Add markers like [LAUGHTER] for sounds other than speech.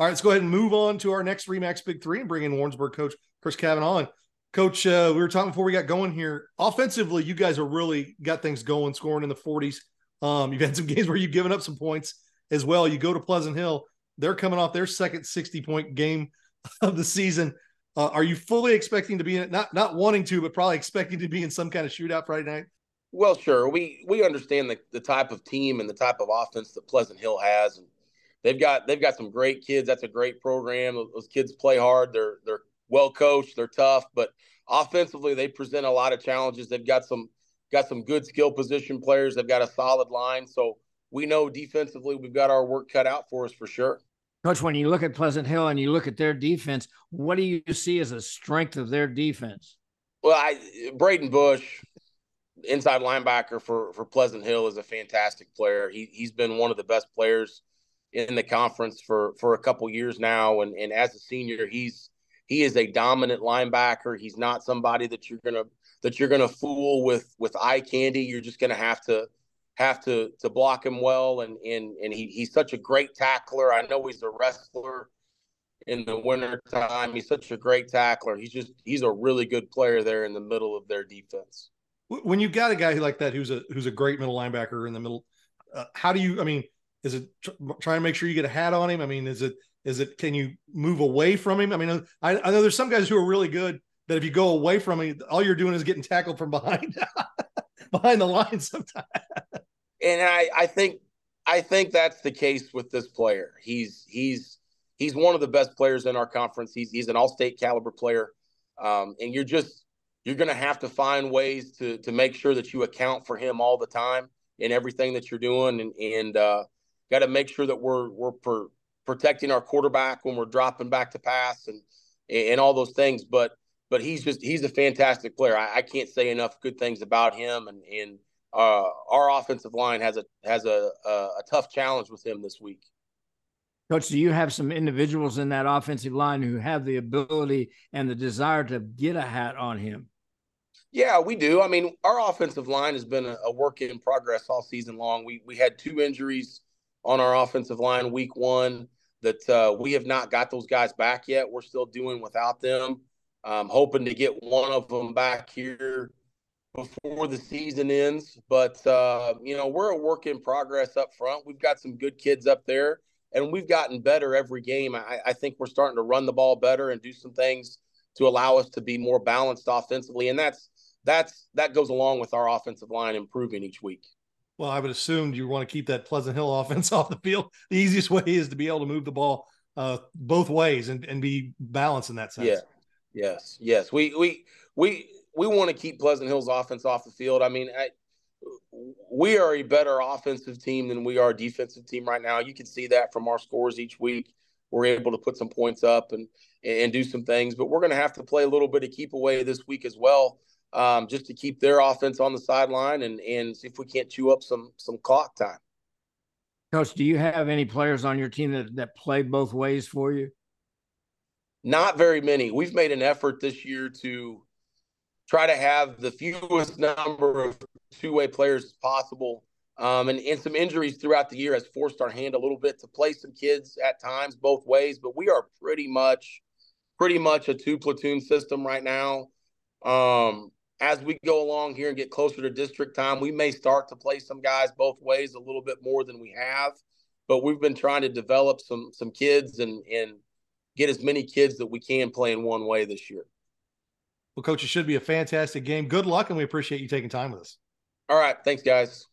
All right, let's go ahead and move on to our next Remax Big Three and bring in Warrensburg coach Chris Cavanah. And Coach, uh, we were talking before we got going here. Offensively, you guys are really got things going, scoring in the 40s. Um, you've had some [LAUGHS] games where you've given up some points as well. You go to Pleasant Hill, they're coming off their second 60 point game [LAUGHS] of the season. Uh, are you fully expecting to be in it? Not not wanting to, but probably expecting to be in some kind of shootout Friday night. Well, sure. We we understand the, the type of team and the type of offense that Pleasant Hill has, and they've got they've got some great kids. That's a great program. Those kids play hard. They're they're well coached. They're tough, but offensively they present a lot of challenges. They've got some got some good skill position players. They've got a solid line. So we know defensively we've got our work cut out for us for sure. Coach, when you look at Pleasant Hill and you look at their defense, what do you see as a strength of their defense? Well, I Braden Bush, inside linebacker for for Pleasant Hill, is a fantastic player. He he's been one of the best players in the conference for for a couple years now, and and as a senior, he's he is a dominant linebacker. He's not somebody that you're gonna that you're gonna fool with with eye candy. You're just gonna have to have to to block him well, and and and he, he's such a great tackler. I know he's a wrestler in the winter time. He's such a great tackler. He's just he's a really good player there in the middle of their defense. When you've got a guy like that who's a who's a great middle linebacker in the middle, uh, how do you? I mean, is it tr- trying to make sure you get a hat on him? I mean, is it is it can you move away from him? I mean, I, I know there's some guys who are really good that if you go away from him, all you're doing is getting tackled from behind [LAUGHS] behind the line sometimes. And I, I think I think that's the case with this player. He's he's he's one of the best players in our conference. He's he's an all-state caliber player. Um, and you're just you're going to have to find ways to to make sure that you account for him all the time in everything that you're doing and and uh, got to make sure that we're we're per, protecting our quarterback when we're dropping back to pass and and all those things. But but he's just he's a fantastic player. I, I can't say enough good things about him. And and uh, our offensive line has a has a, a, a tough challenge with him this week. Coach, do you have some individuals in that offensive line who have the ability and the desire to get a hat on him? Yeah, we do. I mean, our offensive line has been a, a work in progress all season long. We we had two injuries on our offensive line week one that uh, we have not got those guys back yet. We're still doing without them. Um, hoping to get one of them back here before the season ends. But uh, you know, we're a work in progress up front. We've got some good kids up there, and we've gotten better every game. I, I think we're starting to run the ball better and do some things to allow us to be more balanced offensively, and that's that's that goes along with our offensive line improving each week. Well, I would assume you want to keep that Pleasant Hill [LAUGHS] offense off the field. The easiest way is to be able to move the ball uh, both ways and, and be balanced in that sense. Yeah. Yes. Yes. We we we we want to keep Pleasant Hill's offense off the field. I mean, I, we are a better offensive team than we are defensive team right now. You can see that from our scores each week. We're able to put some points up and and do some things, but we're going to have to play a little bit of keep away this week as well um, just to keep their offense on the sideline and and see if we can't chew up some some clock time. Coach, do you have any players on your team that that play both ways for you? Not very many. We've made an effort this year to try to have the fewest number of two-way players as possible. Um, and, and some injuries throughout the year has forced our hand a little bit to play some kids at times both ways. But we are pretty much, pretty much a two platoon system right now. Um, as we go along here and get closer to district time, we may start to play some guys both ways a little bit more than we have. But we've been trying to develop some some kids and and get as many kids that we can play in one way this year. Well, coach, it should be a fantastic game. Good luck, and we appreciate you taking time with us. All right, thanks, guys.